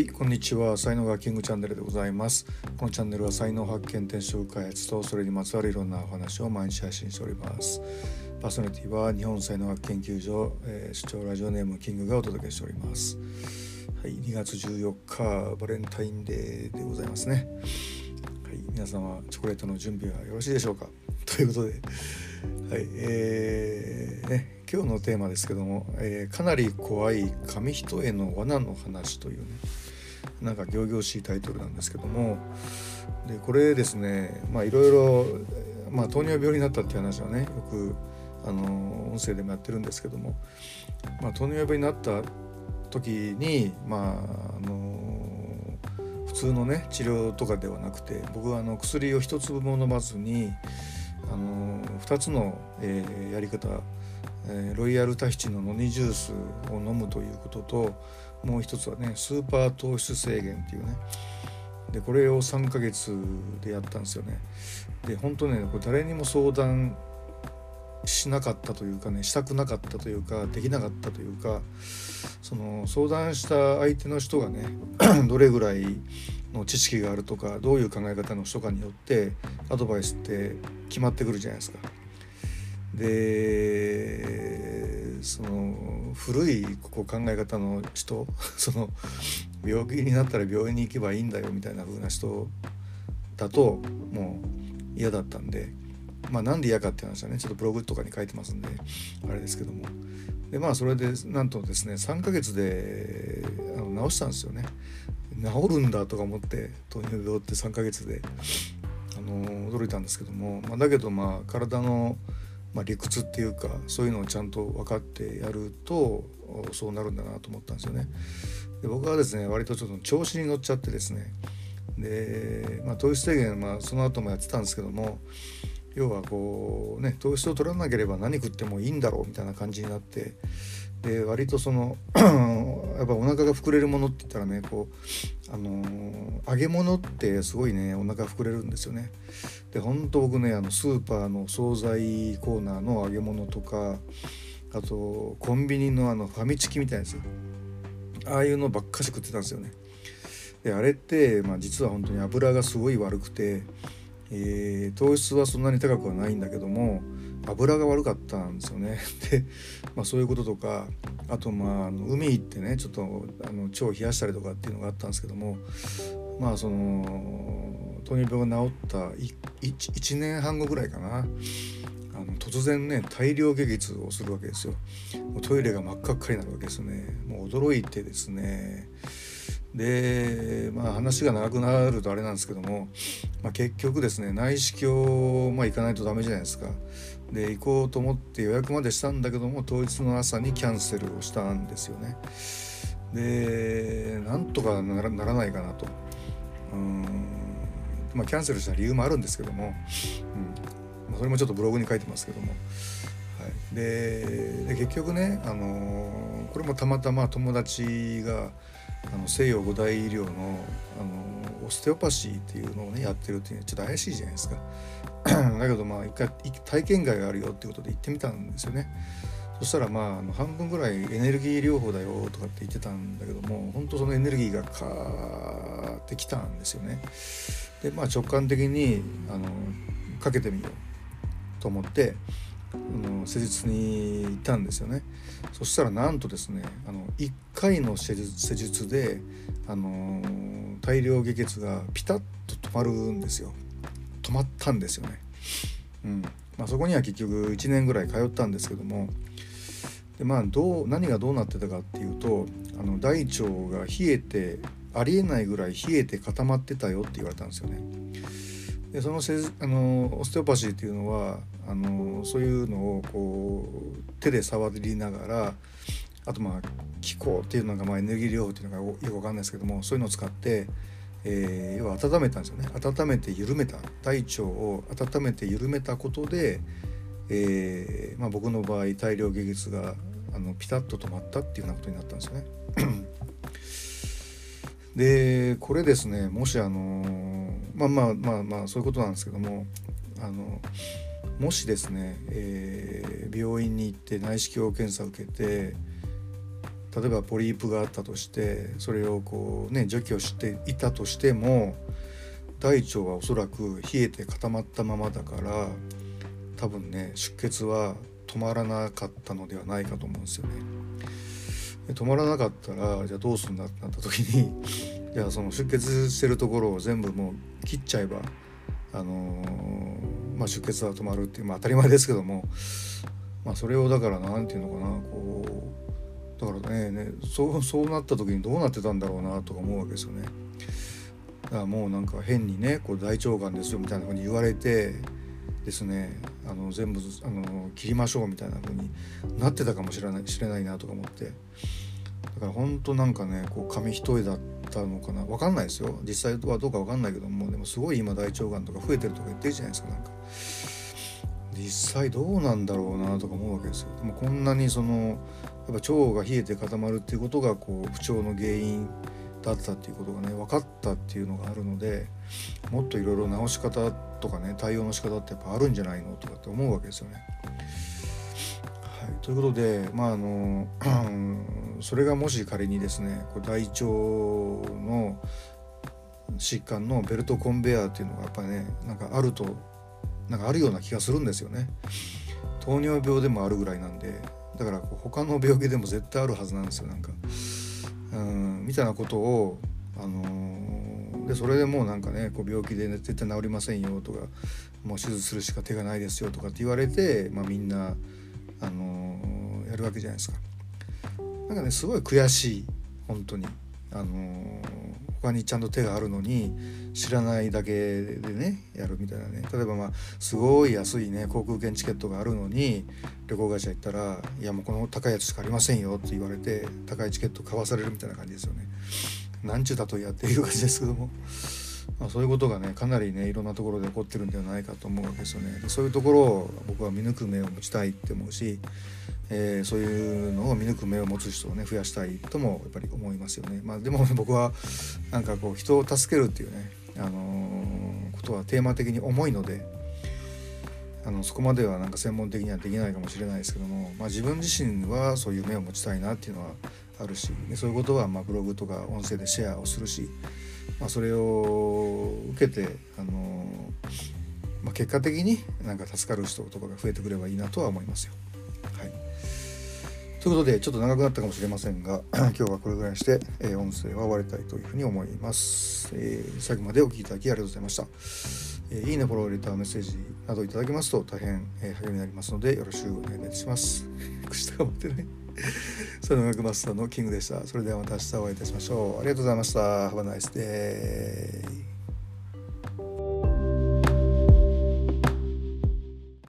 はいこんにちは。才能がキングチャンネルでございます。このチャンネルは才能発見転職開発とそれにまつわるいろんなお話を毎日配信しております。パーソナリティは日本才能学研究所、えー、主張ラジオネームキングがお届けしております。はい2月14日バレンタインデーでございますね。はい皆様チョコレートの準備はよろしいでしょうか？ということではいえー、ね今日のテーマですけども、えー、かなり怖い紙一重の罠の話というねなんか仰々しいタイトルなんですけどもでこれですねまあいろいろ、まあ、糖尿病になったっていう話はねよくあの音声でもやってるんですけども、まあ、糖尿病になった時にまああの普通のね治療とかではなくて僕はあの薬を一粒も飲まずにあの2つの、えー、やり方えー、ロイヤルタヒチのノニジュースを飲むということともう一つはねスーパー糖質制限っていうね。でこれを3ヶ月でやったんですよね。で本当ねこれ誰にも相談しなかったというかねしたくなかったというかできなかったというかその相談した相手の人がね どれぐらいの知識があるとかどういう考え方の人かによってアドバイスって決まってくるじゃないですか。でその古いこう考え方の人 その病気になったら病院に行けばいいんだよみたいな風な人だともう嫌だったんでまあなんで嫌かって話はねちょっとブログとかに書いてますんであれですけども。でまあそれでなんとですね3ヶ月であの治したんですよね。治るんだとか思って糖尿病って3ヶ月であの驚いたんですけども、まあ、だけどまあ体のまあ、理屈っていうかそういうのをちゃんと分かってやるとそうなるんだなと思ったんですよね。で僕はですね割とちょっと調子に乗っちゃってですね。で、まあ、糖質制限、まあ、その後もやってたんですけども。要はこうね糖質を取らなければ何食ってもいいんだろうみたいな感じになってで割とその やっぱお腹が膨れるものって言ったらねこうあのー、揚げ物ってすごいねお腹膨れるんですよね。でほんと僕ねあのスーパーの惣菜コーナーの揚げ物とかあとコンビニのあのファミチキみたいなやつああいうのばっかし食ってたんですよね。であれって、まあ、実は本当に油がすごい悪くて、えー、糖質はそんなに高くはないんだけども油が悪かったんですよね。で、まあ、そういうこととかあとまあ海行ってねちょっとあの腸を冷やしたりとかっていうのがあったんですけどもまあその糖尿病が治った 1, 1年半後ぐらいかなあの突然ね大量下血をするわけですよ。トイレが真っ赤っかになるわけですね。もう驚いてですねでまあ話が長くなるとあれなんですけども、まあ、結局ですね内視鏡、まあ、行かないとダメじゃないですか。で行こうと思って予約までしたんだけども当日の朝にキャンセルをしたんですよね。でなんとかならないかなと。うんまあ、キャンセルした理由もあるんですけども、うんま、それもちょっとブログに書いてますけども、はい、で結局ね、あの、これもたまたま友達があの西洋五大医療の、あの、オステオパシーっていうのをねやってるっていうのはちょっと怪しいじゃないですか。だけどまあ一回体験会があるよっていうことで行ってみたんですよね。そしたらまああの半分ぐらいエネルギー療法だよとかって言ってたんだけども本当そのエネルギーがカーってきたんですよね。でまあ直感的にあのかけてみようと思ってあの施術に行ったんですよね。そしたらなんとですねあの1回の施術であの大量下血がピタッと止まるんですよ。止まったんですよね。うんまあ、そこには結局1年ぐらい通ったんですけどもで、まあ、どう何がどうなってたかっていうとあの大腸が冷えてありえないぐらい冷えて固まってたよって言われたんですよね。でそのせあのオステオパシーっていうのはあのそういうのをこう手で触りながらあとまあ気候っていうのが、まあ、エネルギー療法っていうのがよく分かんないですけどもそういうのを使ってえー、要は温めたんですよね温めて緩めた大腸を温めて緩めたことで、えーまあ、僕の場合大量下血があのピタッと止まったっていうようなことになったんですよね。でこれですねもしあのまあまあまあまあそういうことなんですけどもあのもしですね、えー、病院に行って内視鏡検査を受けて例えばポリープがあったとしてそれをこうね除去していたとしても大腸はおそらく冷えて固まったままだから多分ね出血は止まらなかったのではないかと思うんですよね。止まらなかったらじゃあどうするんだってなった時に じゃあその出血してるところを全部もう切っちゃえば、あのー、まあ、出血は止まるっていう、まあ、当たり前ですけども、まあ、それをだから何て言うのかなこうだからねねそうそうなった時にどうなってたんだろうなとか思うわけですよね。だからもうなんか変にねこう大腸がんですよみたいなふうに言われてですねあの全部あの切りましょうみたいな風になってたかもしれない知れないなとか思ってだから本当なんかねこう紙一重だったたのかな？分かんないですよ。実際はどうか分かんないけどもでもすごい今大腸がんとか増えてるとか言ってるじゃないですかなんか。実際どうなんだろうなとか思うわけですよ。でもこんなにそのやっぱ腸が冷えて固まるっていうことがこう不調の原因だったっていうことがね分かったっていうのがあるのでもっといろいろ直し方とかね対応の仕方ってやっぱあるんじゃないのとかって思うわけですよね。はい、ということでまああのそれがもし仮にですねこう大腸の疾患のベルトコンベヤーっていうのがやっぱねなんかあるとなんかあるような気がするんですよね。糖尿病でもあるぐらいなんでだから他の病気でも絶対あるはずなんですよなんか。うんみたいなことを、あのー、でそれでもうなんかねこう病気で、ね、絶対治りませんよとかもう手術するしか手がないですよとかって言われて、まあ、みんな、あのー、やるわけじゃないですか。なんかねすごい悔しい本当に。あの、他にちゃんと手があるのに知らないだけでねやるみたいなね例えばまあすごい安いね航空券チケットがあるのに旅行会社行ったら「いやもうこの高いやつしかありませんよ」って言われて高いチケット買わされるみたいな感じですよね。なんちゅう例えやっていう感じですけども。まあ、そういうことがねかなりねいろんなところで起こってるんではないかと思うわけですよね。そういうところを僕は見抜く目を持ちたいって思うしえー、そういうのを見抜く目を持つ人をね増やしたいともやっぱり思いますよね。まあ、でも 僕はなんかこう人を助けるっていうね、あのー、ことはテーマ的に重いのであのそこまではなんか専門的にはできないかもしれないですけども、まあ、自分自身はそういう目を持ちたいなっていうのはあるしでそういうことはまブログとか音声でシェアをするし、まあ、それを受けて、あの、まあ、結果的になんか助かる人とかが増えてくればいいなとは思いますよ。はいということでちょっと長くなったかもしれませんが 今日はこれぐらいにして、えー、音声は終わりたいというふうに思います、えー、最後までお聴きいただきありがとうございました、えー、いいねフォローレターメッセージなどいただけますと大変、え励みになりますのでよろしくお願いいたします。口とか持ってね。それの学マスターのキングでした。それではまた明日お会いいたしましょう。ありがとうございました。Have a nice day